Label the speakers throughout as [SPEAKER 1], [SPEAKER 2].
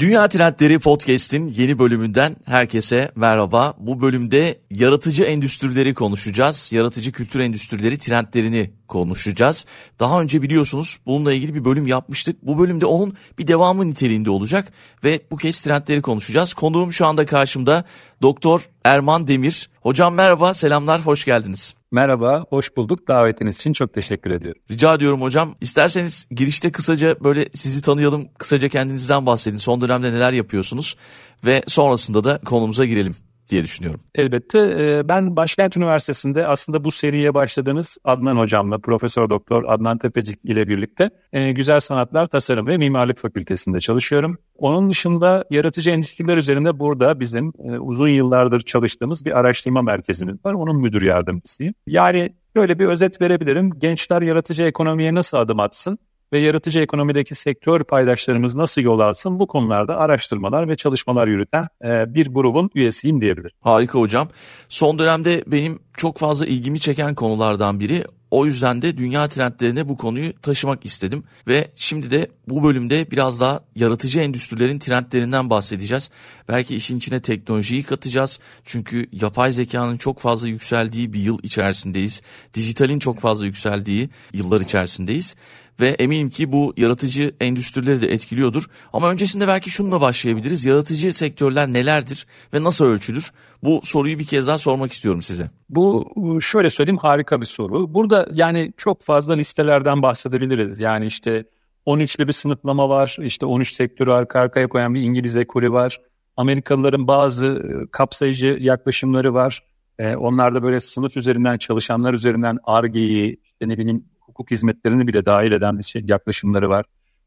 [SPEAKER 1] Dünya Trendleri Podcast'in yeni bölümünden herkese merhaba. Bu bölümde yaratıcı endüstrileri konuşacağız. Yaratıcı kültür endüstrileri trendlerini konuşacağız. Daha önce biliyorsunuz bununla ilgili bir bölüm yapmıştık. Bu bölümde onun bir devamı niteliğinde olacak ve bu kez trendleri konuşacağız. Konuğum şu anda karşımda Doktor Erman Demir. Hocam merhaba, selamlar, hoş geldiniz.
[SPEAKER 2] Merhaba, hoş bulduk. Davetiniz için çok teşekkür ediyorum.
[SPEAKER 1] Rica ediyorum hocam. İsterseniz girişte kısaca böyle sizi tanıyalım, kısaca kendinizden bahsedin. Son dönemde neler yapıyorsunuz ve sonrasında da konumuza girelim diye düşünüyorum.
[SPEAKER 2] Elbette ee, ben Başkent Üniversitesi'nde aslında bu seriye başladığınız Adnan Hocam'la Profesör Doktor Adnan Tepecik ile birlikte e, Güzel Sanatlar Tasarım ve Mimarlık Fakültesi'nde çalışıyorum. Onun dışında yaratıcı endüstriler üzerinde burada bizim e, uzun yıllardır çalıştığımız bir araştırma merkezimiz var. Onun müdür yardımcısıyım. Yani böyle bir özet verebilirim. Gençler yaratıcı ekonomiye nasıl adım atsın? ve yaratıcı ekonomideki sektör paydaşlarımız nasıl yol alsın bu konularda araştırmalar ve çalışmalar yürüten e, bir grubun üyesiyim diyebilirim.
[SPEAKER 1] Harika hocam. Son dönemde benim çok fazla ilgimi çeken konulardan biri o yüzden de dünya trendlerine bu konuyu taşımak istedim ve şimdi de bu bölümde biraz daha yaratıcı endüstrilerin trendlerinden bahsedeceğiz. Belki işin içine teknolojiyi katacağız. Çünkü yapay zekanın çok fazla yükseldiği bir yıl içerisindeyiz. Dijitalin çok fazla yükseldiği yıllar içerisindeyiz ve eminim ki bu yaratıcı endüstrileri de etkiliyordur. Ama öncesinde belki şununla başlayabiliriz. Yaratıcı sektörler nelerdir ve nasıl ölçülür? Bu soruyu bir kez daha sormak istiyorum size.
[SPEAKER 2] Bu şöyle söyleyeyim harika bir soru. Burada yani çok fazla listelerden bahsedebiliriz. Yani işte 13'lü bir sınıflama var. İşte 13 sektörü arka arkaya koyan bir İngiliz ekolü var. Amerikalıların bazı e, kapsayıcı yaklaşımları var. Ee, onlar da böyle sınıf üzerinden, çalışanlar üzerinden ARGE'yi, ne bileyim hukuk hizmetlerini bile dahil eden şey, yaklaşımları var.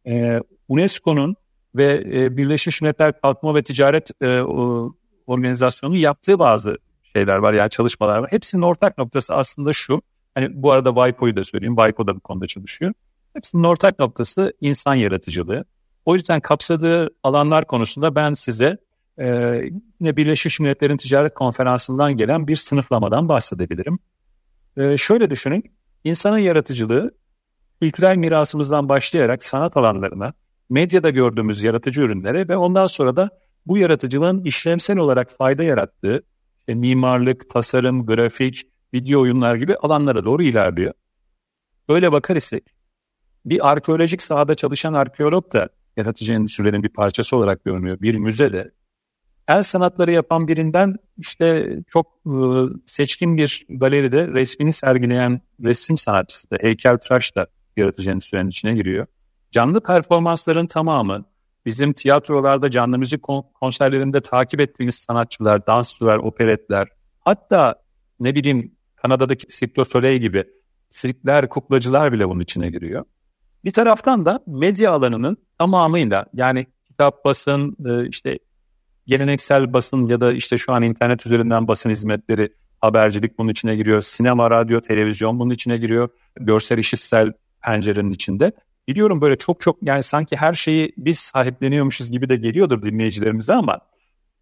[SPEAKER 2] E, UNESCO'nun ve e, Birleşmiş Milletler Kalkınma ve Ticaret e, Organizasyonu'nun yaptığı bazı şeyler var yani çalışmalar var. Hepsinin ortak noktası aslında şu. Hani bu arada WIPO'yu da söyleyeyim. WIPO da bu konuda çalışıyor. Hepsinin ortak noktası insan yaratıcılığı. O yüzden kapsadığı alanlar konusunda ben size e, yine Birleşmiş Milletler'in ticaret konferansından gelen bir sınıflamadan bahsedebilirim. E, şöyle düşünün, İnsanın yaratıcılığı kültürel mirasımızdan başlayarak sanat alanlarına, medyada gördüğümüz yaratıcı ürünlere ve ondan sonra da bu yaratıcılığın işlemsel olarak fayda yarattığı işte mimarlık, tasarım, grafik, video oyunlar gibi alanlara doğru ilerliyor. Böyle bakar isek bir arkeolojik sahada çalışan arkeolog da yaratıcı endüstrilerin bir parçası olarak görünüyor. Bir müze de el sanatları yapan birinden işte çok e, seçkin bir galeride resmini sergileyen resim sanatçısı da heykeltıraş da yaratıcının sürenin içine giriyor. Canlı performansların tamamı bizim tiyatrolarda canlı müzik konserlerinde takip ettiğimiz sanatçılar, dansçılar, operetler hatta ne bileyim Kanada'daki Cirque Soleil gibi sirkler, kuklacılar bile bunun içine giriyor. Bir taraftan da medya alanının tamamıyla yani kitap basın, e, işte geleneksel basın ya da işte şu an internet üzerinden basın hizmetleri, habercilik bunun içine giriyor. Sinema, radyo, televizyon bunun içine giriyor. Görsel, işitsel pencerenin içinde. Biliyorum böyle çok çok yani sanki her şeyi biz sahipleniyormuşuz gibi de geliyordur dinleyicilerimize ama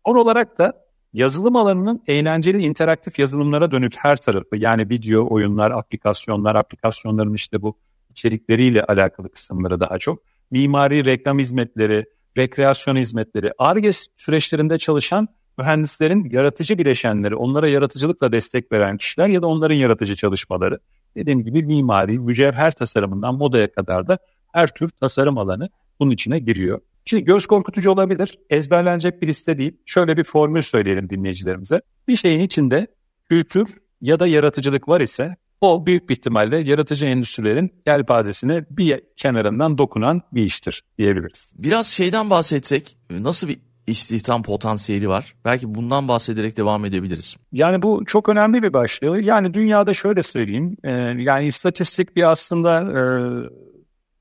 [SPEAKER 2] on olarak da yazılım alanının eğlenceli interaktif yazılımlara dönük her tarafı yani video, oyunlar, aplikasyonlar, aplikasyonların işte bu içerikleriyle alakalı kısımları daha çok. Mimari, reklam hizmetleri, rekreasyon hizmetleri, ARGE süreçlerinde çalışan mühendislerin yaratıcı bileşenleri, onlara yaratıcılıkla destek veren kişiler ya da onların yaratıcı çalışmaları. Dediğim gibi mimari, mücevher tasarımından modaya kadar da her tür tasarım alanı bunun içine giriyor. Şimdi göz korkutucu olabilir, ezberlenecek bir liste değil. Şöyle bir formül söyleyelim dinleyicilerimize. Bir şeyin içinde kültür ya da yaratıcılık var ise o büyük bir ihtimalle yaratıcı endüstrilerin yelpazesine bir kenarından dokunan bir iştir diyebiliriz.
[SPEAKER 1] Biraz şeyden bahsetsek nasıl bir istihdam potansiyeli var? Belki bundan bahsederek devam edebiliriz.
[SPEAKER 2] Yani bu çok önemli bir başlığı. Yani dünyada şöyle söyleyeyim. E, yani istatistik bir aslında e,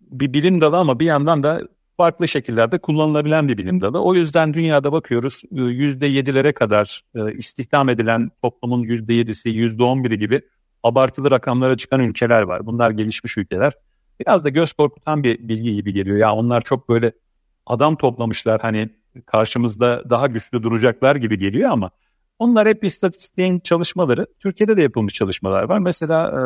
[SPEAKER 2] bir bilim dalı ama bir yandan da farklı şekillerde kullanılabilen bir bilim dalı. O yüzden dünyada bakıyoruz %7'lere e, kadar istihdam edilen toplumun %7'si, %11'i gibi abartılı rakamlara çıkan ülkeler var. Bunlar gelişmiş ülkeler. Biraz da göz korkutan bir bilgi gibi geliyor. Ya onlar çok böyle adam toplamışlar hani karşımızda daha güçlü duracaklar gibi geliyor ama onlar hep istatistiğin çalışmaları. Türkiye'de de yapılmış çalışmalar var. Mesela e,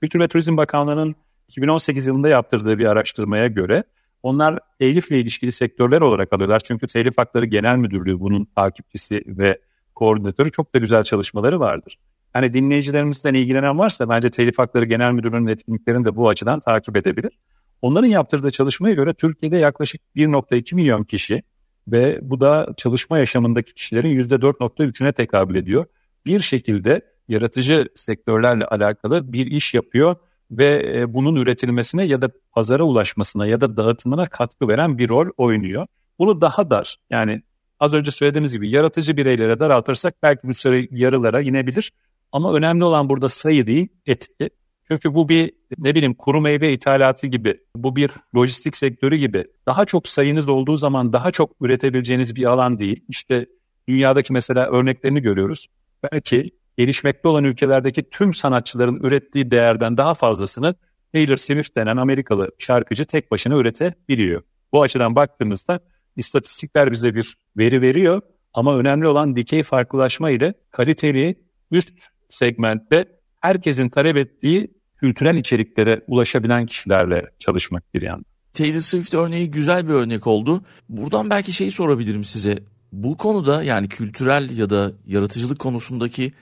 [SPEAKER 2] Kültür ve Turizm Bakanlığı'nın 2018 yılında yaptırdığı bir araştırmaya göre onlar telifle ilişkili sektörler olarak alıyorlar. Çünkü Telif Hakları Genel Müdürlüğü bunun takipçisi ve koordinatörü çok da güzel çalışmaları vardır. Hani dinleyicilerimizden ilgilenen varsa bence Telif Hakları Genel Müdürlüğü'nün etkinliklerini de bu açıdan takip edebilir. Onların yaptırdığı çalışmaya göre Türkiye'de yaklaşık 1.2 milyon kişi ve bu da çalışma yaşamındaki kişilerin %4.3'üne tekabül ediyor. Bir şekilde yaratıcı sektörlerle alakalı bir iş yapıyor ve e, bunun üretilmesine ya da pazara ulaşmasına ya da dağıtımına katkı veren bir rol oynuyor. Bunu daha dar yani az önce söylediğimiz gibi yaratıcı bireylere daraltırsak belki bir süre yarılara inebilir ama önemli olan burada sayı değil, etki. Çünkü bu bir ne bileyim kuru meyve ithalatı gibi, bu bir lojistik sektörü gibi. Daha çok sayınız olduğu zaman daha çok üretebileceğiniz bir alan değil. İşte dünyadaki mesela örneklerini görüyoruz. Belki gelişmekte olan ülkelerdeki tüm sanatçıların ürettiği değerden daha fazlasını Taylor Swift denen Amerikalı şarkıcı tek başına üretebiliyor. Bu açıdan baktığımızda istatistikler bize bir veri veriyor ama önemli olan dikey farklılaşma ile kaliteli üst segmentte herkesin talep ettiği kültürel içeriklere ulaşabilen kişilerle çalışmak bir yandan.
[SPEAKER 1] Taylor Swift örneği güzel bir örnek oldu. Buradan belki şeyi sorabilirim size. Bu konuda yani kültürel ya da yaratıcılık konusundaki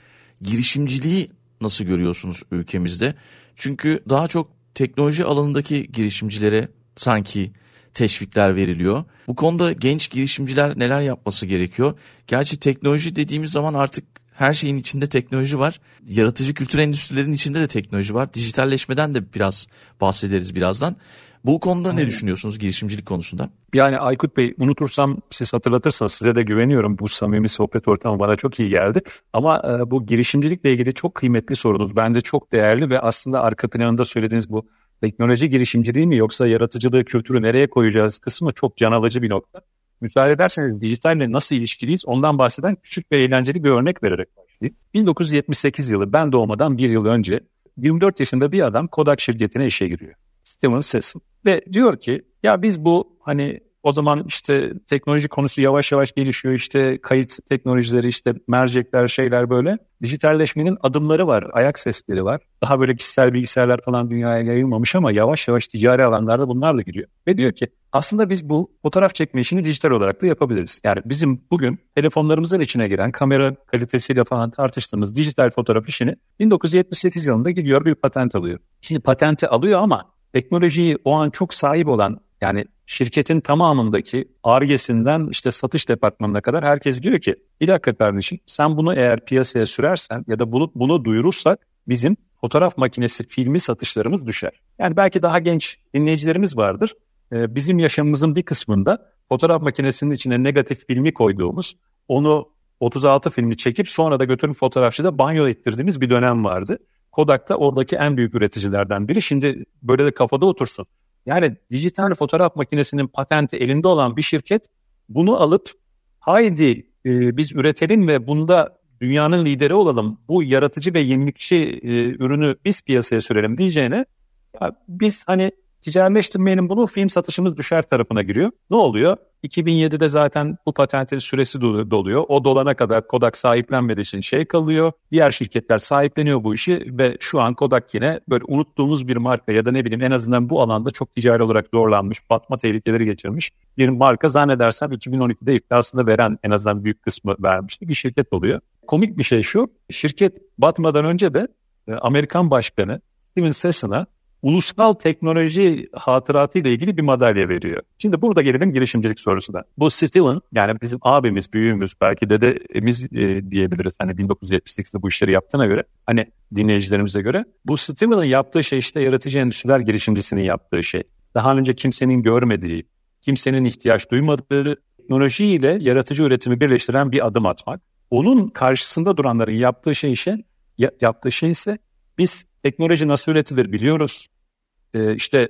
[SPEAKER 1] girişimciliği nasıl görüyorsunuz ülkemizde? Çünkü daha çok teknoloji alanındaki girişimcilere sanki teşvikler veriliyor. Bu konuda genç girişimciler neler yapması gerekiyor? Gerçi teknoloji dediğimiz zaman artık her şeyin içinde teknoloji var. Yaratıcı kültür endüstrilerinin içinde de teknoloji var. Dijitalleşmeden de biraz bahsederiz birazdan. Bu konuda Aynen. ne düşünüyorsunuz girişimcilik konusunda?
[SPEAKER 2] Yani Aykut Bey unutursam siz hatırlatırsanız size de güveniyorum. Bu samimi sohbet ortamı bana çok iyi geldi. Ama e, bu girişimcilikle ilgili çok kıymetli sorunuz. Bence çok değerli ve aslında arka planında söylediğiniz bu teknoloji girişimciliği mi yoksa yaratıcılığı kültürü nereye koyacağız kısmı çok can alıcı bir nokta müsaade ederseniz dijitalle nasıl ilişkiliyiz ondan bahseden küçük ve eğlenceli bir örnek vererek başlayayım. 1978 yılı ben doğmadan bir yıl önce 24 yaşında bir adam Kodak şirketine işe giriyor. Steven Cecil. Ve diyor ki ya biz bu hani o zaman işte teknoloji konusu yavaş yavaş gelişiyor. İşte kayıt teknolojileri, işte mercekler, şeyler böyle. Dijitalleşmenin adımları var, ayak sesleri var. Daha böyle kişisel bilgisayarlar falan dünyaya yayılmamış ama yavaş yavaş ticari alanlarda bunlar da giriyor. Ve diyor ki aslında biz bu fotoğraf çekme işini dijital olarak da yapabiliriz. Yani bizim bugün telefonlarımızın içine giren kamera kalitesiyle falan tartıştığımız dijital fotoğraf işini 1978 yılında gidiyor bir patent alıyor. Şimdi patenti alıyor ama teknolojiyi o an çok sahip olan yani şirketin tamamındaki argesinden işte satış departmanına kadar herkes diyor ki bir dakika kardeşim sen bunu eğer piyasaya sürersen ya da bunu, bunu duyurursak bizim fotoğraf makinesi filmi satışlarımız düşer. Yani belki daha genç dinleyicilerimiz vardır. Ee, bizim yaşamımızın bir kısmında fotoğraf makinesinin içine negatif filmi koyduğumuz, onu 36 filmi çekip sonra da götürüp fotoğrafçıda banyo ettirdiğimiz bir dönem vardı. Kodak da oradaki en büyük üreticilerden biri. Şimdi böyle de kafada otursun. Yani dijital fotoğraf makinesinin patenti elinde olan bir şirket bunu alıp haydi e, biz üretelim ve bunda dünyanın lideri olalım. Bu yaratıcı ve yenilikçi e, ürünü biz piyasaya sürelim diyeceğine ya biz hani Ticaretleştirmeyelim bunu film satışımız düşer tarafına giriyor. Ne oluyor? 2007'de zaten bu patentin süresi doluyor. O dolana kadar Kodak sahiplenmediği için şey kalıyor. Diğer şirketler sahipleniyor bu işi ve şu an Kodak yine böyle unuttuğumuz bir marka ya da ne bileyim en azından bu alanda çok ticari olarak zorlanmış, batma tehlikeleri geçirmiş bir marka zannedersem 2012'de iflasını veren en azından büyük kısmı vermiş bir şirket oluyor. Komik bir şey şu, şirket batmadan önce de e, Amerikan başkanı Steven Session'a ulusal teknoloji hatıratı ile ilgili bir madalya veriyor. Şimdi burada gelelim girişimcilik sorusuna. Bu Steven yani bizim abimiz, büyüğümüz, belki dedemiz e, diyebiliriz. Hani 1978'de bu işleri yaptığına göre hani dinleyicilerimize göre bu Steven'ın yaptığı şey işte yaratıcı endüstriler girişimcisinin yaptığı şey. Daha önce kimsenin görmediği, kimsenin ihtiyaç duymadığı teknoloji ile yaratıcı üretimi birleştiren bir adım atmak. Onun karşısında duranların yaptığı şey işe yaptığı şey ise biz teknoloji nasıl üretilir biliyoruz. Ee, işte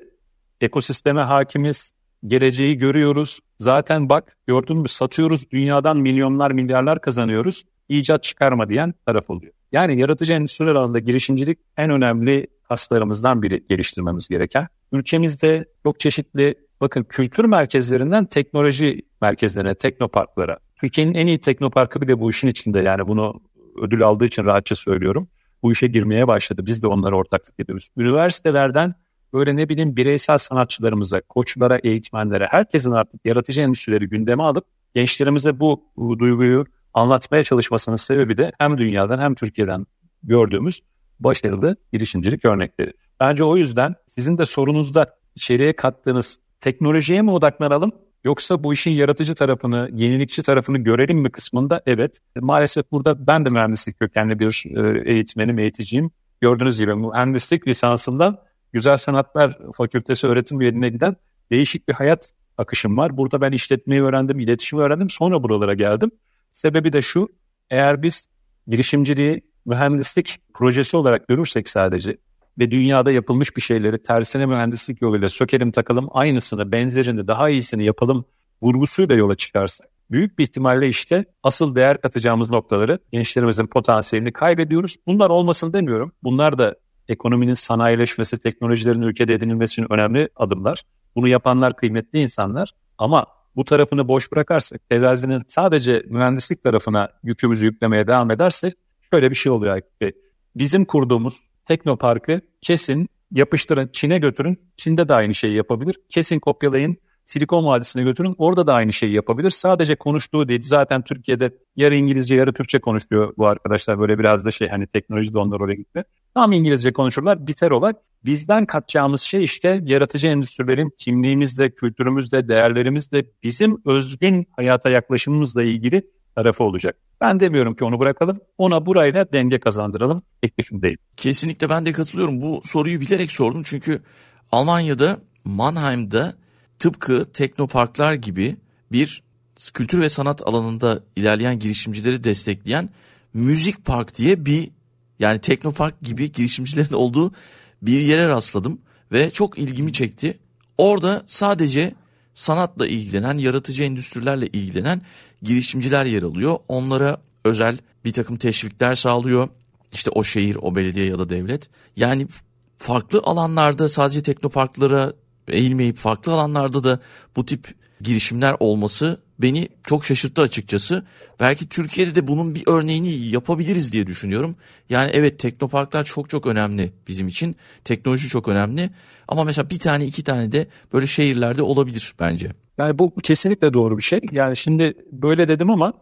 [SPEAKER 2] ekosisteme hakimiz, geleceği görüyoruz. Zaten bak gördün mü satıyoruz dünyadan milyonlar milyarlar kazanıyoruz. İcat çıkarma diyen taraf oluyor. Yani yaratıcı endüstri alanında girişimcilik en önemli hastalarımızdan biri geliştirmemiz gereken. Ülkemizde çok çeşitli bakın kültür merkezlerinden teknoloji merkezlerine, teknoparklara. Türkiye'nin en iyi teknoparkı bile bu işin içinde yani bunu ödül aldığı için rahatça söylüyorum bu işe girmeye başladı. Biz de onlara ortaklık ediyoruz. Üniversitelerden böyle ne bileyim bireysel sanatçılarımıza, koçlara, eğitmenlere, herkesin artık yaratıcı endüstrileri gündeme alıp gençlerimize bu, bu duyguyu anlatmaya çalışmasının sebebi de hem dünyadan hem Türkiye'den gördüğümüz başarılı girişimcilik örnekleri. Bence o yüzden sizin de sorunuzda içeriye kattığınız teknolojiye mi odaklanalım Yoksa bu işin yaratıcı tarafını, yenilikçi tarafını görelim mi kısmında evet. Maalesef burada ben de mühendislik kökenli bir e, eğitmenim, eğiticiyim. Gördüğünüz gibi mühendislik lisansından Güzel Sanatlar Fakültesi öğretim üyeliğine giden değişik bir hayat akışım var. Burada ben işletmeyi öğrendim, iletişimi öğrendim. Sonra buralara geldim. Sebebi de şu, eğer biz girişimciliği mühendislik projesi olarak görürsek sadece ve dünyada yapılmış bir şeyleri tersine mühendislik yoluyla sökelim takalım aynısını benzerini daha iyisini yapalım vurgusuyla yola çıkarsak büyük bir ihtimalle işte asıl değer katacağımız noktaları gençlerimizin potansiyelini kaybediyoruz. Bunlar olmasın demiyorum. Bunlar da ekonominin sanayileşmesi, teknolojilerin ülkede edinilmesi için önemli adımlar. Bunu yapanlar kıymetli insanlar ama bu tarafını boş bırakarsak, terazinin sadece mühendislik tarafına yükümüzü yüklemeye devam edersek şöyle bir şey oluyor Aykut Bizim kurduğumuz Teknopark'ı kesin, yapıştırın, Çin'e götürün. Çin'de de aynı şeyi yapabilir. Kesin kopyalayın, Silikon Vadisi'ne götürün. Orada da aynı şeyi yapabilir. Sadece konuştuğu değil. Zaten Türkiye'de yarı İngilizce, yarı Türkçe konuşuyor bu arkadaşlar. Böyle biraz da şey hani teknoloji de onlar oraya gitti. Tam İngilizce konuşurlar, biter olay. Bizden katacağımız şey işte yaratıcı endüstrilerin kimliğimizle, kültürümüzle, değerlerimizle, bizim özgün hayata yaklaşımımızla ilgili tarafı olacak. Ben demiyorum ki onu bırakalım. Ona burayla denge kazandıralım. Teklifimdeyim.
[SPEAKER 1] Kesinlikle ben de katılıyorum. Bu soruyu bilerek sordum çünkü Almanya'da Mannheim'da tıpkı teknoparklar gibi bir kültür ve sanat alanında ilerleyen girişimcileri destekleyen Müzik Park diye bir yani teknopark gibi girişimcilerin olduğu bir yere rastladım ve çok ilgimi çekti. Orada sadece sanatla ilgilenen, yaratıcı endüstrilerle ilgilenen girişimciler yer alıyor. Onlara özel bir takım teşvikler sağlıyor. İşte o şehir, o belediye ya da devlet. Yani farklı alanlarda sadece teknoparklara eğilmeyip farklı alanlarda da bu tip girişimler olması beni çok şaşırttı açıkçası. Belki Türkiye'de de bunun bir örneğini yapabiliriz diye düşünüyorum. Yani evet teknoparklar çok çok önemli bizim için. Teknoloji çok önemli. Ama mesela bir tane iki tane de böyle şehirlerde olabilir bence.
[SPEAKER 2] Yani bu kesinlikle doğru bir şey. Yani şimdi böyle dedim ama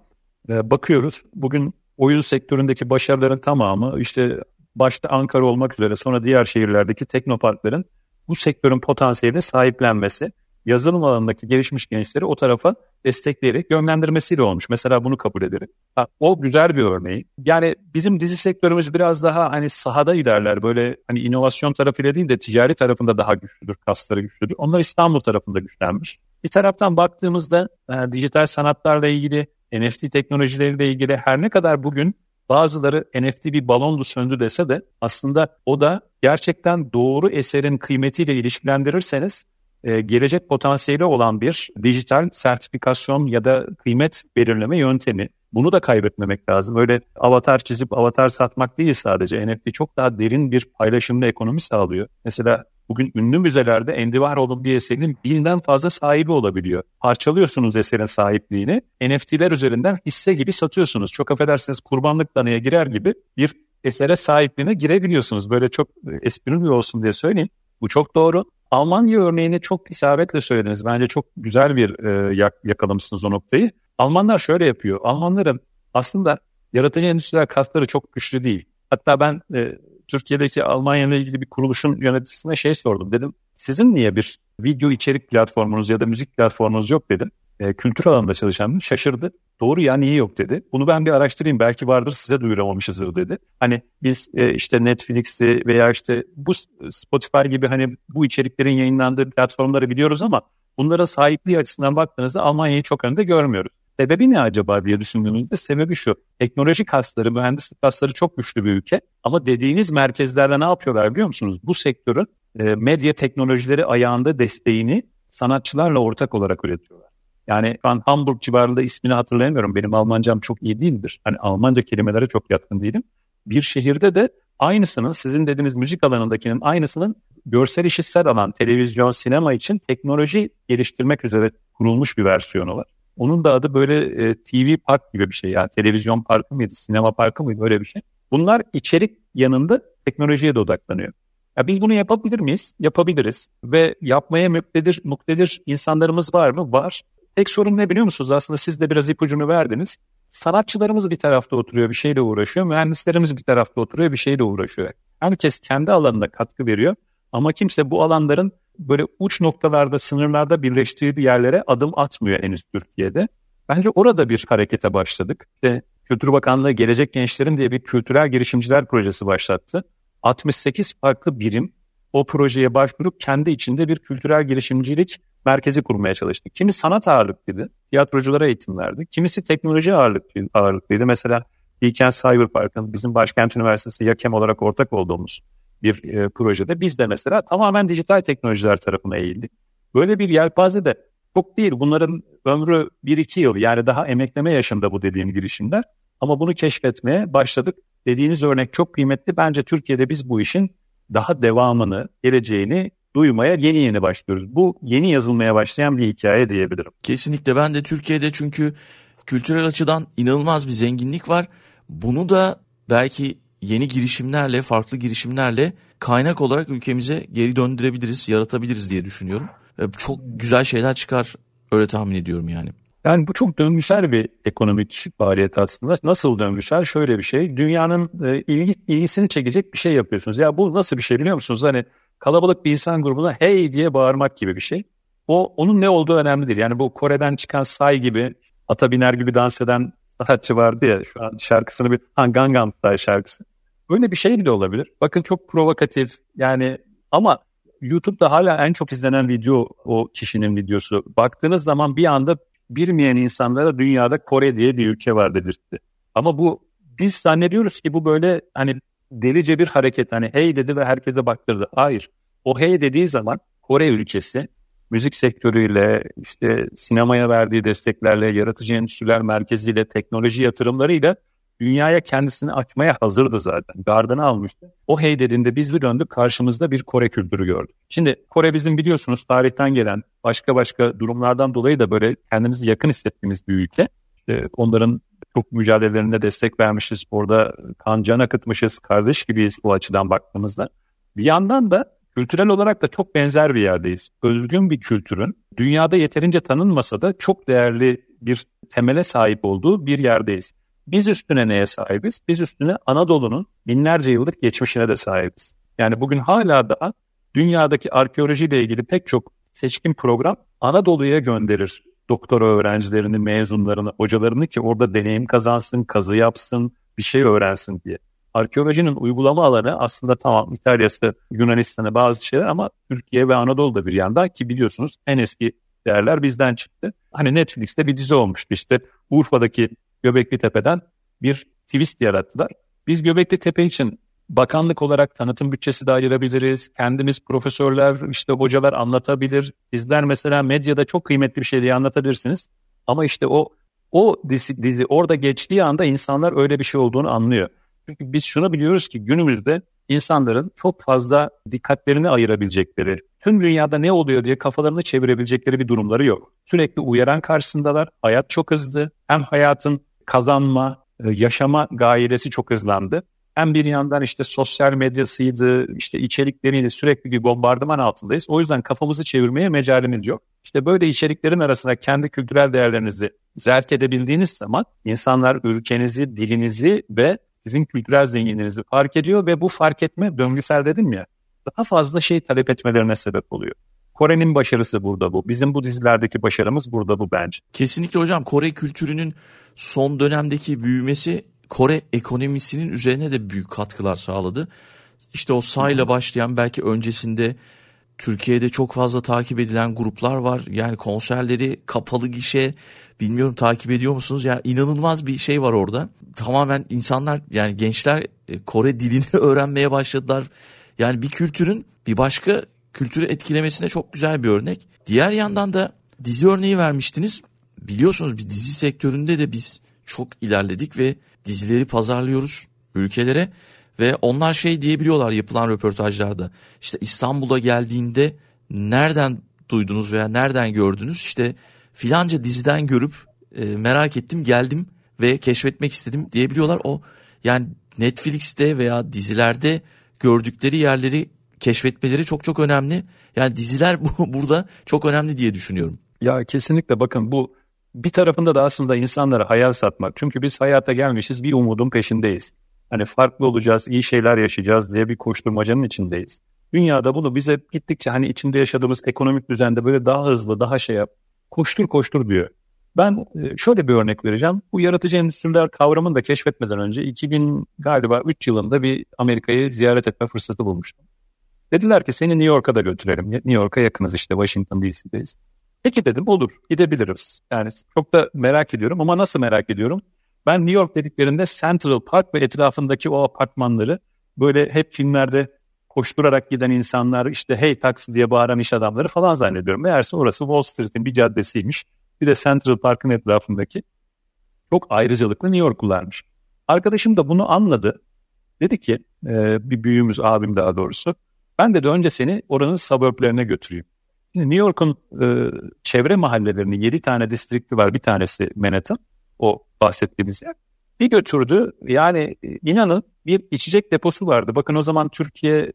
[SPEAKER 2] e, bakıyoruz. Bugün oyun sektöründeki başarıların tamamı işte başta Ankara olmak üzere sonra diğer şehirlerdeki teknoparkların bu sektörün potansiyeline sahiplenmesi yazılım alanındaki gelişmiş gençleri o tarafa destekleyerek yönlendirmesiyle olmuş. Mesela bunu kabul ederim. Ha, o güzel bir örneği. Yani bizim dizi sektörümüz biraz daha hani sahada ilerler. Böyle hani inovasyon tarafıyla değil de ticari tarafında daha güçlüdür, kasları güçlüdür. Onlar İstanbul tarafında güçlenmiş. Bir taraftan baktığımızda e, dijital sanatlarla ilgili, NFT teknolojileriyle ilgili her ne kadar bugün bazıları NFT bir balondu söndü dese de aslında o da gerçekten doğru eserin kıymetiyle ilişkilendirirseniz e, gelecek potansiyeli olan bir dijital sertifikasyon ya da kıymet belirleme yöntemi. Bunu da kaybetmemek lazım. Öyle avatar çizip avatar satmak değil sadece. NFT çok daha derin bir paylaşımlı ekonomi sağlıyor. Mesela bugün ünlü müzelerde Endivaroğlu'nun bir eserinin binden fazla sahibi olabiliyor. Parçalıyorsunuz eserin sahipliğini. NFT'ler üzerinden hisse gibi satıyorsunuz. Çok affedersiniz kurbanlık danaya girer gibi bir esere sahipliğine girebiliyorsunuz. Böyle çok e, esprili olsun diye söyleyeyim. Bu çok doğru. Almanya örneğini çok isabetle söylediniz. Bence çok güzel bir e, yakalamışsınız o noktayı. Almanlar şöyle yapıyor. Almanların aslında yaratıcı endüstriler kasları çok güçlü değil. Hatta ben e, Türkiye'deki Almanya ile ilgili bir kuruluşun yöneticisine şey sordum. Dedim sizin niye bir video içerik platformunuz ya da müzik platformunuz yok dedim e, kültür alanında çalışan şaşırdı. Doğru ya niye yok dedi. Bunu ben bir araştırayım belki vardır size duyuramamışızdır dedi. Hani biz e, işte Netflix'i veya işte bu Spotify gibi hani bu içeriklerin yayınlandığı platformları biliyoruz ama bunlara sahipliği açısından baktığınızda Almanya'yı çok önde görmüyoruz. Sebebi ne acaba diye düşündüğümüzde sebebi şu. teknolojik kasları, mühendislik kasları çok güçlü bir ülke. Ama dediğiniz merkezlerde ne yapıyorlar biliyor musunuz? Bu sektörün e, medya teknolojileri ayağında desteğini sanatçılarla ortak olarak üretiyorlar. Yani ben Hamburg civarında ismini hatırlayamıyorum. Benim Almancam çok iyi değildir. Hani Almanca kelimelere çok yatkın değilim. Bir şehirde de aynısının sizin dediğiniz müzik alanındakinin aynısının görsel işitsel alan, televizyon, sinema için teknoloji geliştirmek üzere kurulmuş bir versiyonu var. Onun da adı böyle e, TV Park gibi bir şey yani televizyon parkı mıydı, sinema parkı mıydı Böyle bir şey. Bunlar içerik yanında teknolojiye de odaklanıyor. Ya biz bunu yapabilir miyiz? Yapabiliriz. Ve yapmaya müktedir, muktedir insanlarımız var mı? Var. Tek sorun ne biliyor musunuz? Aslında siz de biraz ipucunu verdiniz. Sanatçılarımız bir tarafta oturuyor, bir şeyle uğraşıyor. Mühendislerimiz bir tarafta oturuyor, bir şeyle uğraşıyor. Herkes kendi alanında katkı veriyor. Ama kimse bu alanların böyle uç noktalarda, sınırlarda birleştiği bir yerlere adım atmıyor henüz Türkiye'de. Bence orada bir harekete başladık. İşte Kültür Bakanlığı Gelecek Gençlerin diye bir kültürel girişimciler projesi başlattı. 68 farklı birim o projeye başvurup kendi içinde bir kültürel girişimcilik merkezi kurmaya çalıştık. Kimi sanat ağırlıklıydı, tiyatroculara eğitim verdi. Kimisi teknoloji ağırlıklıydı. ağırlıklıydı. Mesela Bilkent Cyberpark'ın bizim Başkent Üniversitesi YAKEM olarak ortak olduğumuz bir e, projede biz de mesela tamamen dijital teknolojiler tarafına eğildik. Böyle bir yelpaze de çok değil. Bunların ömrü 1-2 yıl yani daha emekleme yaşında bu dediğim girişimler. Ama bunu keşfetmeye başladık. Dediğiniz örnek çok kıymetli. Bence Türkiye'de biz bu işin daha devamını, geleceğini duymaya yeni yeni başlıyoruz. Bu yeni yazılmaya başlayan bir hikaye diyebilirim.
[SPEAKER 1] Kesinlikle ben de Türkiye'de çünkü kültürel açıdan inanılmaz bir zenginlik var. Bunu da belki yeni girişimlerle, farklı girişimlerle kaynak olarak ülkemize geri döndürebiliriz, yaratabiliriz diye düşünüyorum. Çok güzel şeyler çıkar öyle tahmin ediyorum yani.
[SPEAKER 2] Yani bu çok döngüsel bir ekonomik faaliyet aslında. Nasıl döngüsel? Şöyle bir şey. Dünyanın e, ilgi, ilgisini çekecek bir şey yapıyorsunuz. Ya bu nasıl bir şey biliyor musunuz? Hani kalabalık bir insan grubuna hey diye bağırmak gibi bir şey. O onun ne olduğu önemli değil. Yani bu Kore'den çıkan Say gibi, ata biner gibi dans eden sanatçı vardı ya şu an şarkısını bir ha, Style şarkısı. Öyle bir şey bile olabilir. Bakın çok provokatif yani ama YouTube'da hala en çok izlenen video o kişinin videosu. Baktığınız zaman bir anda bilmeyen insanlara dünyada Kore diye bir ülke var dedirtti. Ama bu biz zannediyoruz ki bu böyle hani delice bir hareket. Hani hey dedi ve herkese baktırdı. Hayır. O hey dediği zaman Kore ülkesi müzik sektörüyle, işte sinemaya verdiği desteklerle, yaratıcı endüstriler merkeziyle, teknoloji yatırımlarıyla dünyaya kendisini açmaya hazırdı zaten. Gardını almıştı. O hey dediğinde biz bir döndük karşımızda bir Kore kültürü gördük. Şimdi Kore bizim biliyorsunuz tarihten gelen başka başka durumlardan dolayı da böyle kendimizi yakın hissettiğimiz bir ülke. İşte onların hukuk mücadelelerinde destek vermişiz. Orada kan can akıtmışız. Kardeş gibiyiz bu açıdan baktığımızda. Bir yandan da kültürel olarak da çok benzer bir yerdeyiz. Özgün bir kültürün dünyada yeterince tanınmasa da çok değerli bir temele sahip olduğu bir yerdeyiz. Biz üstüne neye sahibiz? Biz üstüne Anadolu'nun binlerce yıllık geçmişine de sahibiz. Yani bugün hala daha dünyadaki arkeolojiyle ilgili pek çok seçkin program Anadolu'ya gönderir doktora öğrencilerini, mezunlarını, hocalarını ki orada deneyim kazansın, kazı yapsın, bir şey öğrensin diye. Arkeolojinin uygulama alanı aslında tamam İtalya'sı, Yunanistan'a bazı şeyler ama Türkiye ve Anadolu'da bir yandan ki biliyorsunuz en eski değerler bizden çıktı. Hani Netflix'te bir dizi olmuştu işte Urfa'daki Göbekli Tepe'den bir twist yarattılar. Biz Göbekli Tepe için Bakanlık olarak tanıtım bütçesi de ayırabiliriz. Kendimiz profesörler, işte hocalar anlatabilir. Sizler mesela medyada çok kıymetli bir şey diye anlatabilirsiniz. Ama işte o o dizi, dizi orada geçtiği anda insanlar öyle bir şey olduğunu anlıyor. Çünkü biz şunu biliyoruz ki günümüzde insanların çok fazla dikkatlerini ayırabilecekleri, tüm dünyada ne oluyor diye kafalarını çevirebilecekleri bir durumları yok. Sürekli uyaran karşısındalar. Hayat çok hızlı. Hem hayatın kazanma, e, yaşama gayesi çok hızlandı hem bir yandan işte sosyal medyasıydı, işte içerikleriyle sürekli bir bombardıman altındayız. O yüzden kafamızı çevirmeye mecalimiz yok. İşte böyle içeriklerin arasında kendi kültürel değerlerinizi zerk edebildiğiniz zaman insanlar ülkenizi, dilinizi ve sizin kültürel zenginliğinizi fark ediyor ve bu fark etme döngüsel dedim ya daha fazla şey talep etmelerine sebep oluyor. Kore'nin başarısı burada bu. Bizim bu dizilerdeki başarımız burada bu bence.
[SPEAKER 1] Kesinlikle hocam Kore kültürünün son dönemdeki büyümesi Kore ekonomisinin üzerine de büyük katkılar sağladı. İşte o sayla başlayan belki öncesinde Türkiye'de çok fazla takip edilen gruplar var. Yani konserleri kapalı gişe bilmiyorum takip ediyor musunuz? Ya yani inanılmaz bir şey var orada. Tamamen insanlar yani gençler e, Kore dilini öğrenmeye başladılar. Yani bir kültürün bir başka kültürü etkilemesine çok güzel bir örnek. Diğer yandan da dizi örneği vermiştiniz. Biliyorsunuz bir dizi sektöründe de biz çok ilerledik ve dizileri pazarlıyoruz ülkelere ve onlar şey diyebiliyorlar yapılan röportajlarda. işte İstanbul'a geldiğinde nereden duydunuz veya nereden gördünüz? işte filanca diziden görüp e, merak ettim geldim ve keşfetmek istedim diyebiliyorlar. O yani Netflix'te veya dizilerde gördükleri yerleri keşfetmeleri çok çok önemli. Yani diziler bu, burada çok önemli diye düşünüyorum.
[SPEAKER 2] Ya kesinlikle bakın bu bir tarafında da aslında insanlara hayal satmak. Çünkü biz hayata gelmişiz bir umudun peşindeyiz. Hani farklı olacağız, iyi şeyler yaşayacağız diye bir koşturmacanın içindeyiz. Dünyada bunu bize gittikçe hani içinde yaşadığımız ekonomik düzende böyle daha hızlı, daha şey yap, koştur koştur diyor. Ben e, şöyle bir örnek vereceğim. Bu yaratıcı endüstriler kavramını da keşfetmeden önce 2000 galiba 3 yılında bir Amerika'yı ziyaret etme fırsatı bulmuştum. Dediler ki seni New York'a da götürelim. New York'a yakınız işte Washington DC'deyiz. Peki dedim olur gidebiliriz. Yani çok da merak ediyorum ama nasıl merak ediyorum? Ben New York dediklerinde Central Park ve etrafındaki o apartmanları böyle hep filmlerde koşturarak giden insanlar işte hey taksi diye bağıran iş adamları falan zannediyorum. Meğerse orası Wall Street'in bir caddesiymiş. Bir de Central Park'ın etrafındaki çok ayrıcalıklı New Yorklularmış. Arkadaşım da bunu anladı. Dedi ki e, bir büyüğümüz abim daha doğrusu ben de önce seni oranın suburblerine götüreyim. New York'un e, çevre mahallelerinin 7 tane distrikti var. Bir tanesi Manhattan. O bahsettiğimiz yer. Bir götürdü. Yani e, inanın bir içecek deposu vardı. Bakın o zaman Türkiye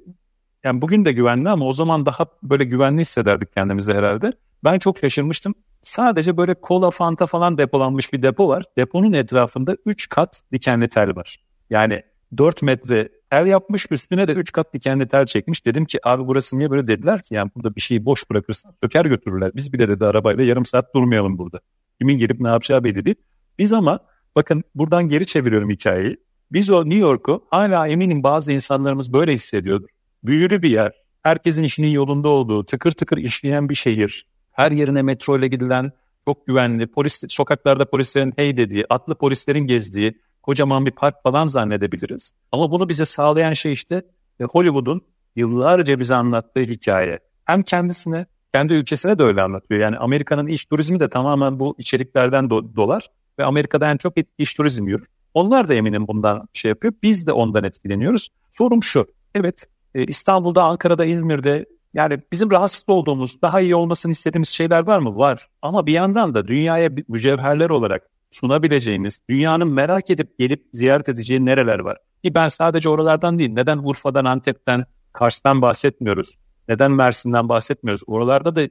[SPEAKER 2] yani bugün de güvenli ama o zaman daha böyle güvenli hissederdik kendimizi herhalde. Ben çok şaşırmıştım. Sadece böyle kola, fanta falan depolanmış bir depo var. Deponun etrafında 3 kat dikenli tel var. Yani 4 metre tel yapmış üstüne de 3 kat dikenli tel çekmiş. Dedim ki abi burası niye böyle dediler ki yani burada bir şeyi boş bırakırsan döker götürürler. Biz bile dedi arabayla yarım saat durmayalım burada. Kimin gelip ne yapacağı belli değil. Biz ama bakın buradan geri çeviriyorum hikayeyi. Biz o New York'u hala eminim bazı insanlarımız böyle hissediyordur. Büyülü bir yer, herkesin işinin yolunda olduğu, tıkır tıkır işleyen bir şehir, her yerine metro ile gidilen, çok güvenli, polis, sokaklarda polislerin hey dediği, atlı polislerin gezdiği, kocaman bir park falan zannedebiliriz. Ama bunu bize sağlayan şey işte e, Hollywood'un yıllarca bize anlattığı hikaye. Hem kendisine kendi ülkesine de öyle anlatıyor. Yani Amerika'nın iş turizmi de tamamen bu içeriklerden do- dolar ve Amerika'da en çok iş turizmi yürür. Onlar da eminim bundan şey yapıyor. Biz de ondan etkileniyoruz. Sorum şu. Evet e, İstanbul'da, Ankara'da, İzmir'de yani bizim rahatsız olduğumuz, daha iyi olmasını istediğimiz şeyler var mı? Var. Ama bir yandan da dünyaya mücevherler olarak sunabileceğiniz, dünyanın merak edip gelip ziyaret edeceği nereler var? Ki ben sadece oralardan değil, neden Urfa'dan, Antep'ten, Kars'tan bahsetmiyoruz? Neden Mersin'den bahsetmiyoruz? Oralarda da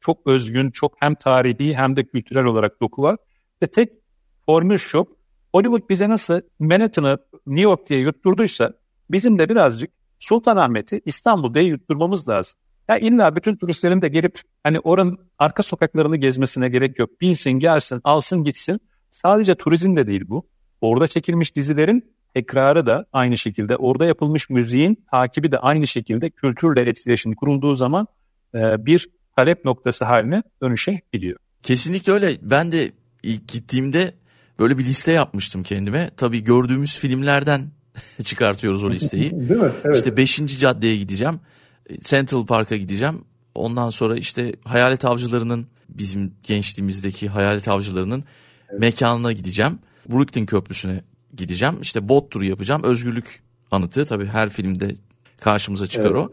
[SPEAKER 2] çok özgün, çok hem tarihi hem de kültürel olarak doku var. Ve tek formül şu, Hollywood bize nasıl Manhattan'ı New York diye yutturduysa bizim de birazcık Sultanahmet'i İstanbul diye yutturmamız lazım. Ya illa bütün turistlerin de gelip hani oranın arka sokaklarını gezmesine gerek yok. Binsin, gelsin, alsın, gitsin. Sadece turizm de değil bu. Orada çekilmiş dizilerin ekrarı da aynı şekilde, orada yapılmış müziğin takibi de aynı şekilde kültürle etkileşim kurulduğu zaman e, bir talep noktası haline dönüşebiliyor.
[SPEAKER 1] Kesinlikle öyle. Ben de ilk gittiğimde böyle bir liste yapmıştım kendime. Tabii gördüğümüz filmlerden çıkartıyoruz o listeyi. Değil mi? Evet. İşte 5. caddeye gideceğim. Central Park'a gideceğim. Ondan sonra işte Hayalet Avcıları'nın bizim gençliğimizdeki Hayalet Avcıları'nın evet. mekanına gideceğim. Brooklyn Köprüsü'ne gideceğim. İşte bot turu yapacağım. Özgürlük anıtı tabii her filmde karşımıza çıkar evet. o.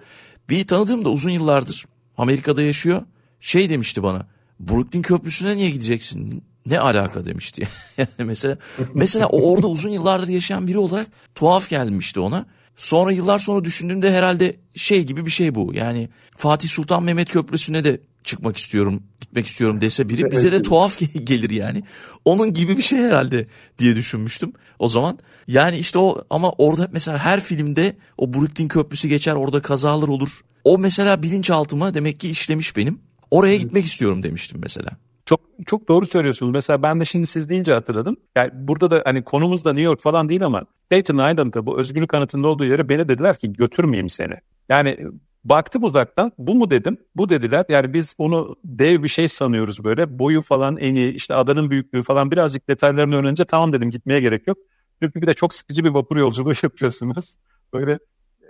[SPEAKER 1] Bir tanıdığım da uzun yıllardır Amerika'da yaşıyor. Şey demişti bana. Brooklyn Köprüsü'ne niye gideceksin? Ne alaka demişti. yani mesela mesela o orada uzun yıllardır yaşayan biri olarak tuhaf gelmişti ona. Sonra yıllar sonra düşündüğümde herhalde şey gibi bir şey bu. Yani Fatih Sultan Mehmet Köprüsü'ne de çıkmak istiyorum, gitmek istiyorum dese biri bize de tuhaf gelir yani. Onun gibi bir şey herhalde diye düşünmüştüm o zaman. Yani işte o ama orada mesela her filmde o Brooklyn Köprüsü geçer orada kazalar olur. O mesela bilinçaltıma demek ki işlemiş benim. Oraya gitmek istiyorum demiştim mesela.
[SPEAKER 2] Çok çok doğru söylüyorsunuz. Mesela ben de şimdi siz deyince hatırladım. Yani burada da hani konumuz da New York falan değil ama Staten Island'da bu özgürlük anıtında olduğu yere beni dediler ki götürmeyeyim seni. Yani Baktım uzaktan bu mu dedim. Bu dediler. Yani biz onu dev bir şey sanıyoruz böyle. Boyu falan en iyi işte adanın büyüklüğü falan birazcık detaylarını öğrenince tamam dedim gitmeye gerek yok. Çünkü bir de çok sıkıcı bir vapur yolculuğu yapıyorsunuz. Böyle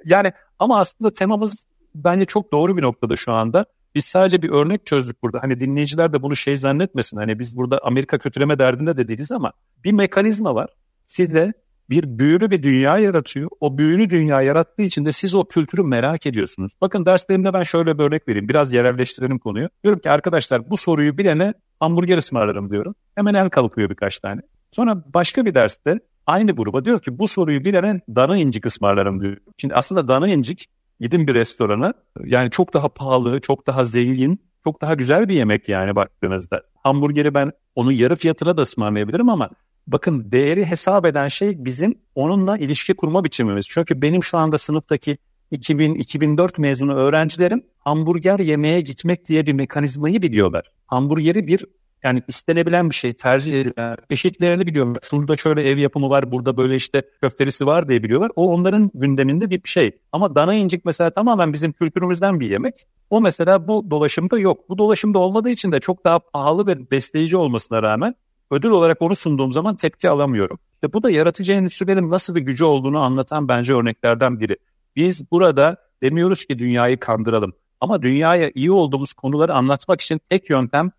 [SPEAKER 2] yani ama aslında temamız bence çok doğru bir noktada şu anda. Biz sadece bir örnek çözdük burada. Hani dinleyiciler de bunu şey zannetmesin. Hani biz burada Amerika kötüleme derdinde de değiliz ama bir mekanizma var. Siz de bir büyülü bir dünya yaratıyor. O büyülü dünya yarattığı için de siz o kültürü merak ediyorsunuz. Bakın derslerimde ben şöyle bir örnek vereyim. Biraz yerelleştirelim konuyu. Diyorum ki arkadaşlar bu soruyu bilene hamburger ısmarlarım diyorum. Hemen el kalkıyor birkaç tane. Sonra başka bir derste aynı gruba diyor ki bu soruyu bilene dana incik ısmarlarım diyor. Şimdi aslında dana incik gidin bir restorana yani çok daha pahalı, çok daha zengin, çok daha güzel bir yemek yani baktığınızda. Hamburgeri ben onu yarı fiyatına da ısmarlayabilirim ama Bakın değeri hesap eden şey bizim onunla ilişki kurma biçimimiz. Çünkü benim şu anda sınıftaki 2000-2004 mezunu öğrencilerim hamburger yemeye gitmek diye bir mekanizmayı biliyorlar. Hamburgeri bir yani istenebilen bir şey, tercih edilen çeşitlerini biliyorlar. Şurada şöyle ev yapımı var, burada böyle işte köftelisi var diye biliyorlar. O onların gündeminde bir şey. Ama dana incik mesela tamamen bizim kültürümüzden bir yemek. O mesela bu dolaşımda yok. Bu dolaşımda olmadığı için de çok daha pahalı ve besleyici olmasına rağmen ödül olarak onu sunduğum zaman tepki alamıyorum. İşte bu da yaratıcı endüstrilerin nasıl bir gücü olduğunu anlatan bence örneklerden biri. Biz burada demiyoruz ki dünyayı kandıralım. Ama dünyaya iyi olduğumuz konuları anlatmak için tek yöntem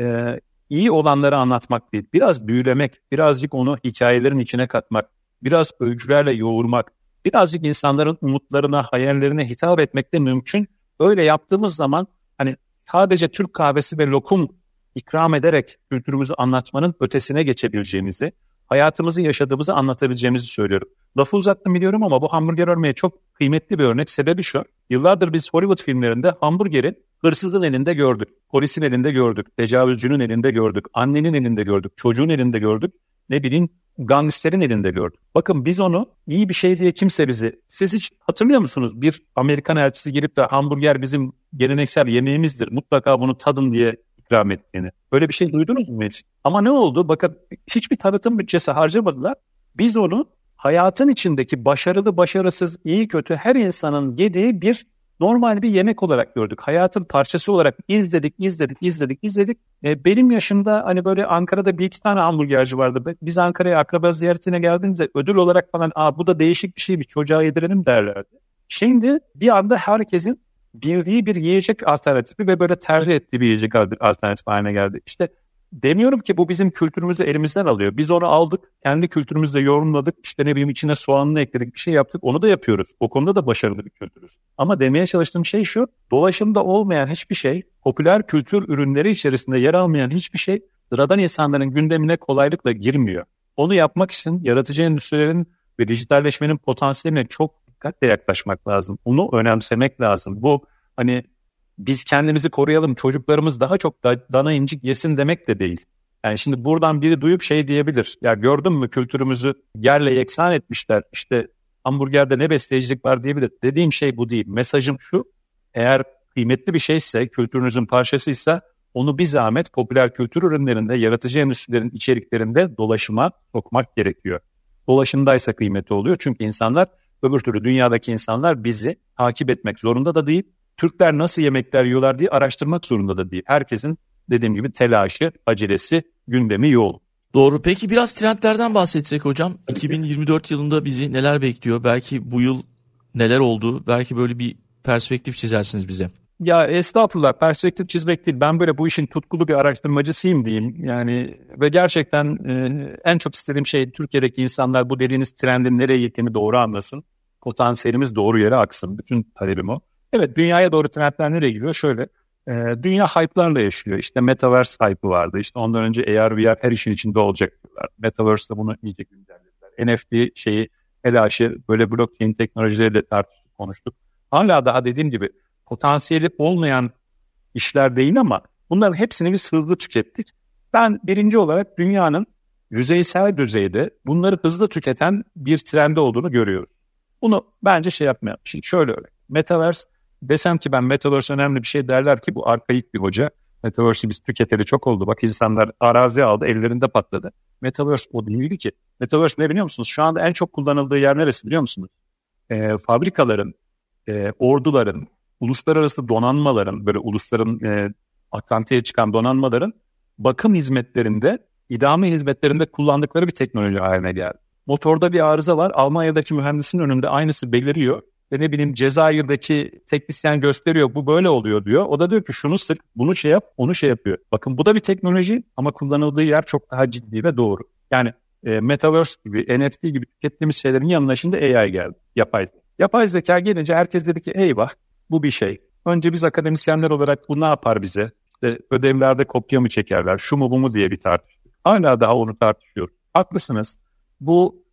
[SPEAKER 2] e, iyi olanları anlatmak değil. Biraz büyülemek, birazcık onu hikayelerin içine katmak, biraz öykülerle yoğurmak, birazcık insanların umutlarına, hayallerine hitap etmek de mümkün. Öyle yaptığımız zaman hani sadece Türk kahvesi ve lokum ikram ederek kültürümüzü anlatmanın ötesine geçebileceğimizi, hayatımızı yaşadığımızı anlatabileceğimizi söylüyorum. Lafı uzattım biliyorum ama bu hamburger örneği çok kıymetli bir örnek. Sebebi şu, yıllardır biz Hollywood filmlerinde hamburgerin hırsızın elinde gördük, polisin elinde gördük, tecavüzcünün elinde gördük, annenin elinde gördük, çocuğun elinde gördük, ne bileyim gangsterin elinde gördük. Bakın biz onu iyi bir şey diye kimse bizi, siz hiç hatırlıyor musunuz? Bir Amerikan elçisi gelip de hamburger bizim geleneksel yemeğimizdir, mutlaka bunu tadın diye ikram ettiğini. Böyle bir şey duydunuz mu hiç? Ama ne oldu? Bakın hiçbir tanıtım bütçesi harcamadılar. Biz onu hayatın içindeki başarılı, başarısız, iyi, kötü her insanın yediği bir normal bir yemek olarak gördük. Hayatın parçası olarak izledik, izledik, izledik, izledik. E, benim yaşımda hani böyle Ankara'da bir iki tane hamburgerci vardı. Biz Ankara'ya akraba ziyaretine geldiğimizde ödül olarak falan Aa, bu da değişik bir şey bir çocuğa yedirelim derlerdi. Şimdi bir anda herkesin bildiği bir yiyecek alternatifi ve böyle tercih ettiği bir yiyecek alternatif haline geldi. İşte demiyorum ki bu bizim kültürümüzü elimizden alıyor. Biz onu aldık, kendi kültürümüzle yorumladık, işte ne bileyim içine soğanını ekledik, bir şey yaptık, onu da yapıyoruz. O konuda da başarılı bir kültürüz. Ama demeye çalıştığım şey şu, dolaşımda olmayan hiçbir şey, popüler kültür ürünleri içerisinde yer almayan hiçbir şey sıradan insanların gündemine kolaylıkla girmiyor. Onu yapmak için yaratıcı endüstrilerin ve dijitalleşmenin potansiyeline çok dikkatle yaklaşmak lazım. Onu önemsemek lazım. Bu hani biz kendimizi koruyalım, çocuklarımız daha çok da, dana incik yesin demek de değil. Yani şimdi buradan biri duyup şey diyebilir. Ya gördün mü kültürümüzü yerle yeksan etmişler. İşte hamburgerde ne besleyicilik var diyebilir. Dediğim şey bu değil. Mesajım şu. Eğer kıymetli bir şeyse, kültürünüzün parçasıysa onu bir zahmet popüler kültür ürünlerinde, yaratıcı endüstrilerin içeriklerinde dolaşıma sokmak gerekiyor. Dolaşımdaysa kıymeti oluyor. Çünkü insanlar Öbür türlü dünyadaki insanlar bizi takip etmek zorunda da değil. Türkler nasıl yemekler yiyorlar diye araştırmak zorunda da değil. Herkesin dediğim gibi telaşı, acelesi, gündemi yoğun.
[SPEAKER 1] Doğru. Peki biraz trendlerden bahsetsek hocam. 2024 yılında bizi neler bekliyor? Belki bu yıl neler oldu? Belki böyle bir perspektif çizersiniz bize.
[SPEAKER 2] Ya estağfurullah perspektif çizmek değil. Ben böyle bu işin tutkulu bir araştırmacısıyım diyeyim. Yani ve gerçekten e, en çok istediğim şey Türkiye'deki insanlar bu dediğiniz trendin nereye gittiğini doğru anlasın potansiyelimiz doğru yere aksın. Bütün talebim o. Evet dünyaya doğru trendler nereye gidiyor? Şöyle e, dünya hype'larla yaşıyor. İşte Metaverse hype'ı vardı. İşte ondan önce AR, VR her işin içinde olacak Metaverse de bunu iyice güncellediler. NFT şeyi, telaşı böyle blockchain teknolojileri de tartıştık, konuştuk. Hala daha dediğim gibi potansiyeli olmayan işler değil ama bunların hepsini biz hızlı tükettik. Ben birinci olarak dünyanın yüzeysel düzeyde bunları hızlı tüketen bir trende olduğunu görüyoruz. Bunu bence şey yapmayalım. Şimdi şey. şöyle örnek. Metaverse desem ki ben Metaverse önemli bir şey derler ki bu arkaik bir hoca. Metaverse'i biz tüketeli çok oldu. Bak insanlar arazi aldı ellerinde patladı. Metaverse o değildi ki. Metaverse ne biliyor musunuz? Şu anda en çok kullanıldığı yer neresi biliyor musunuz? E, fabrikaların, e, orduların, uluslararası donanmaların, böyle ulusların e, Atlantik'e çıkan donanmaların bakım hizmetlerinde, idame hizmetlerinde kullandıkları bir teknoloji haline geldi motorda bir arıza var. Almanya'daki mühendisin önünde aynısı beliriyor. Ve ne bileyim Cezayir'deki teknisyen gösteriyor bu böyle oluyor diyor. O da diyor ki şunu sık bunu şey yap onu şey yapıyor. Bakın bu da bir teknoloji ama kullanıldığı yer çok daha ciddi ve doğru. Yani e, Metaverse gibi NFT gibi tükettiğimiz şeylerin yanına şimdi AI geldi. Yapay zeka. Yapay zeka gelince herkes dedi ki eyvah bu bir şey. Önce biz akademisyenler olarak bu ne yapar bize? İşte ödevlerde kopya mı çekerler, şu mu bu mu diye bir tartıştık. Hala daha onu tartışıyoruz. Haklısınız bu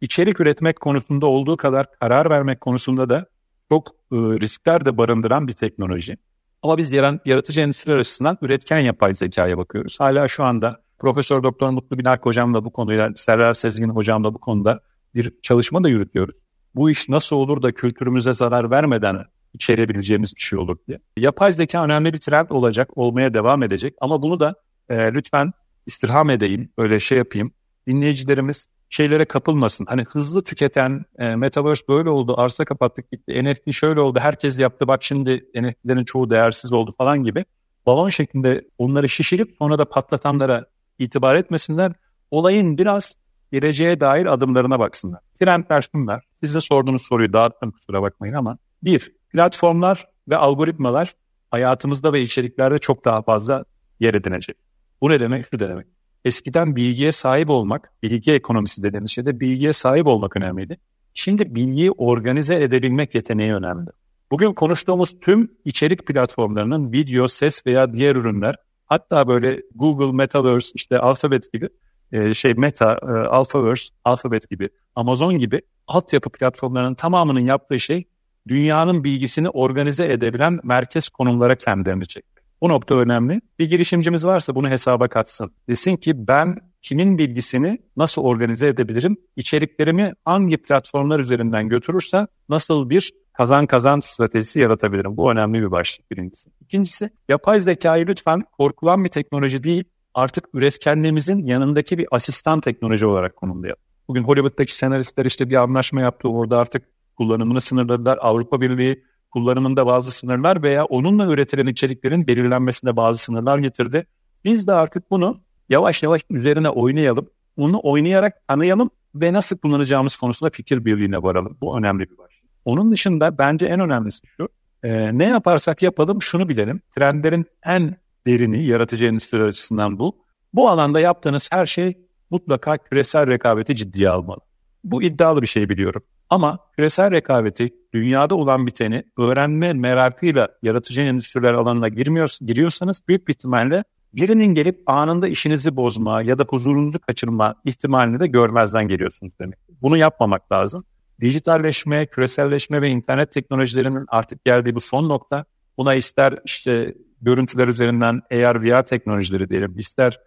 [SPEAKER 2] içerik üretmek konusunda olduğu kadar karar vermek konusunda da çok e, riskler de barındıran bir teknoloji. Ama biz yaran, yaratıcı endüstri açısından üretken yapay zekaya bakıyoruz. Hala şu anda Profesör Doktor Mutlu Binak hocamla bu konuyla, Serra Sezgin hocamla bu konuda bir çalışma da yürütüyoruz. Bu iş nasıl olur da kültürümüze zarar vermeden içerebileceğimiz bir şey olur diye. Yapay zeka önemli bir trend olacak, olmaya devam edecek ama bunu da e, lütfen istirham edeyim, öyle şey yapayım. Dinleyicilerimiz şeylere kapılmasın. Hani hızlı tüketen e, Metaverse böyle oldu, arsa kapattık gitti, NFT şöyle oldu, herkes yaptı bak şimdi NFT'lerin çoğu değersiz oldu falan gibi. Balon şeklinde onları şişirip sonra da patlatanlara itibar etmesinler. Olayın biraz geleceğe dair adımlarına baksınlar. Trendler şunlar. Siz de sorduğunuz soruyu dağıttım kusura bakmayın ama. Bir, platformlar ve algoritmalar hayatımızda ve içeriklerde çok daha fazla yer edinecek. Bu ne demek? Şu demek. Eskiden bilgiye sahip olmak, bilgi ekonomisi dediğimiz şeyde bilgiye sahip olmak önemliydi. Şimdi bilgiyi organize edebilmek yeteneği önemli. Bugün konuştuğumuz tüm içerik platformlarının video, ses veya diğer ürünler hatta böyle Google Metaverse, işte Alphabet gibi e, şey Meta, e, Alphaverse, Alphabet gibi, Amazon gibi altyapı platformlarının tamamının yaptığı şey dünyanın bilgisini organize edebilen merkez konumlara kendilerini çekti. Bu nokta önemli. Bir girişimcimiz varsa bunu hesaba katsın. Desin ki ben kimin bilgisini nasıl organize edebilirim? İçeriklerimi hangi platformlar üzerinden götürürse nasıl bir kazan kazan stratejisi yaratabilirim? Bu önemli bir başlık birincisi. İkincisi yapay zekayı lütfen korkulan bir teknoloji değil artık üretkenliğimizin yanındaki bir asistan teknoloji olarak konumlayalım. Bugün Hollywood'daki senaristler işte bir anlaşma yaptı orada artık kullanımını sınırladılar. Avrupa Birliği kullanımında bazı sınırlar veya onunla üretilen içeriklerin belirlenmesinde bazı sınırlar getirdi. Biz de artık bunu yavaş yavaş üzerine oynayalım. Onu oynayarak tanıyalım ve nasıl kullanacağımız konusunda fikir birliğine varalım. Bu önemli bir başlık. Onun dışında bence en önemlisi şu. E, ne yaparsak yapalım şunu bilelim. Trendlerin en derini yaratıcı endüstri açısından bu. Bu alanda yaptığınız her şey mutlaka küresel rekabeti ciddiye almalı. Bu iddialı bir şey biliyorum. Ama küresel rekabeti dünyada olan biteni öğrenme merakıyla yaratıcı endüstriler alanına girmiyor, giriyorsanız büyük bir ihtimalle birinin gelip anında işinizi bozma ya da huzurunuzu kaçırma ihtimalini de görmezden geliyorsunuz demek. Bunu yapmamak lazım. Dijitalleşme, küreselleşme ve internet teknolojilerinin artık geldiği bu son nokta buna ister işte görüntüler üzerinden AR VR teknolojileri diyelim, ister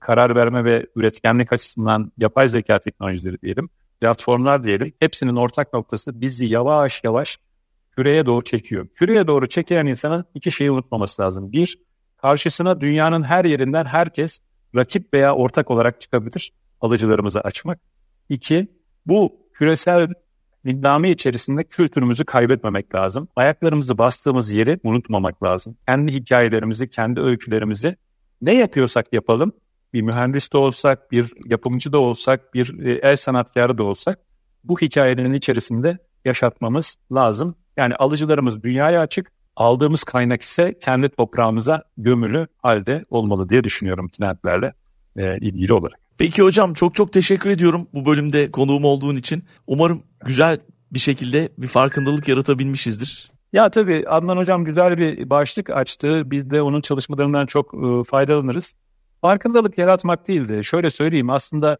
[SPEAKER 2] karar verme ve üretkenlik açısından yapay zeka teknolojileri diyelim platformlar diyelim hepsinin ortak noktası bizi yavaş yavaş küreye doğru çekiyor. Küreye doğru çeken insanın iki şeyi unutmaması lazım. Bir, karşısına dünyanın her yerinden herkes rakip veya ortak olarak çıkabilir alıcılarımızı açmak. İki, bu küresel dinlami içerisinde kültürümüzü kaybetmemek lazım. Ayaklarımızı bastığımız yeri unutmamak lazım. Kendi hikayelerimizi, kendi öykülerimizi ne yapıyorsak yapalım bir mühendis de olsak, bir yapımcı da olsak, bir e, el sanatkarı da olsak bu hikayenin içerisinde yaşatmamız lazım. Yani alıcılarımız dünyaya açık, aldığımız kaynak ise kendi toprağımıza gömülü halde olmalı diye düşünüyorum trendlerle e, ilgili olarak.
[SPEAKER 1] Peki hocam çok çok teşekkür ediyorum bu bölümde konuğum olduğun için. Umarım güzel bir şekilde bir farkındalık yaratabilmişizdir.
[SPEAKER 2] Ya tabii Adnan Hocam güzel bir başlık açtı. Biz de onun çalışmalarından çok e, faydalanırız farkındalık yaratmak değildi. Şöyle söyleyeyim aslında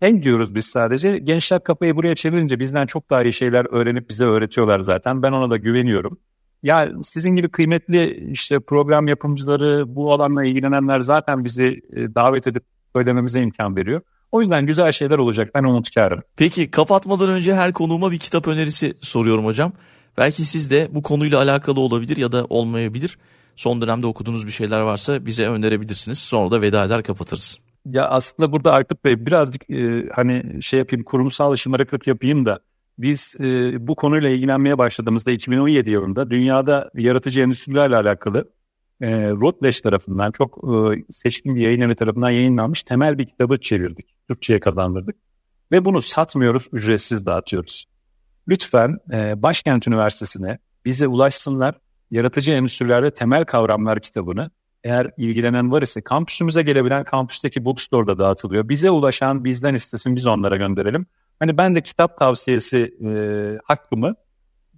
[SPEAKER 2] en diyoruz biz sadece. Gençler kafayı buraya çevirince bizden çok daha iyi şeyler öğrenip bize öğretiyorlar zaten. Ben ona da güveniyorum. Ya sizin gibi kıymetli işte program yapımcıları, bu alanla ilgilenenler zaten bizi e, davet edip söylememize imkan veriyor. O yüzden güzel şeyler olacak. Ben umutkarım.
[SPEAKER 1] Peki kapatmadan önce her konuğuma bir kitap önerisi soruyorum hocam. Belki siz de bu konuyla alakalı olabilir ya da olmayabilir son dönemde okuduğunuz bir şeyler varsa bize önerebilirsiniz. Sonra da veda eder kapatırız.
[SPEAKER 2] Ya aslında burada Aykut Bey birazcık e, hani şey yapayım kurumsal şımarıklık yapayım da biz e, bu konuyla ilgilenmeye başladığımızda 2017 yılında dünyada yaratıcı endüstrilerle alakalı e, Rotleş tarafından çok e, seçkin bir yayın tarafından yayınlanmış temel bir kitabı çevirdik. Türkçe'ye kazandırdık. Ve bunu satmıyoruz, ücretsiz dağıtıyoruz. Lütfen e, Başkent Üniversitesi'ne bize ulaşsınlar. Yaratıcı Endüstrilerde Temel Kavramlar kitabını eğer ilgilenen var ise kampüsümüze gelebilen kampüsteki bookstore'da dağıtılıyor. Bize ulaşan bizden istesin biz onlara gönderelim. Hani ben de kitap tavsiyesi e, hakkımı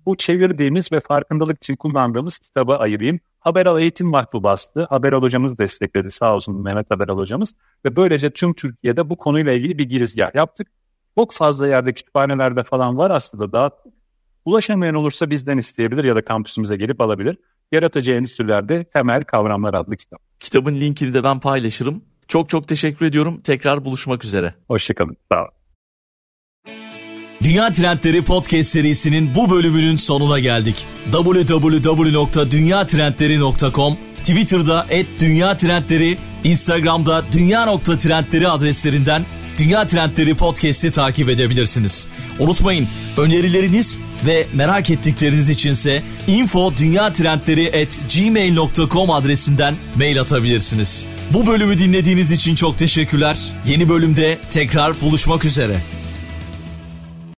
[SPEAKER 2] bu çevirdiğimiz ve farkındalık için kullandığımız kitaba ayırayım. Haberal Eğitim Vakfı bastı. Haberal hocamız destekledi sağ olsun Mehmet Haberal hocamız. Ve böylece tüm Türkiye'de bu konuyla ilgili bir girizgah yaptık. Çok fazla yerde kütüphanelerde falan var aslında dağıt. Ulaşamayan olursa bizden isteyebilir ya da kampüsümüze gelip alabilir. Yaratıcı Endüstrilerde Temel Kavramlar adlı kitap.
[SPEAKER 1] Kitabın linkini de ben paylaşırım. Çok çok teşekkür ediyorum. Tekrar buluşmak üzere.
[SPEAKER 2] Hoşçakalın. Sağ olun.
[SPEAKER 3] Dünya Trendleri Podcast serisinin bu bölümünün sonuna geldik. www.dünyatrendleri.com Twitter'da et Instagram'da dünya.trendleri adreslerinden Dünya Trendleri podcast'i takip edebilirsiniz. Unutmayın önerileriniz ve merak ettikleriniz içinse info gmail.com adresinden mail atabilirsiniz. Bu bölümü dinlediğiniz için çok teşekkürler. Yeni bölümde tekrar buluşmak üzere.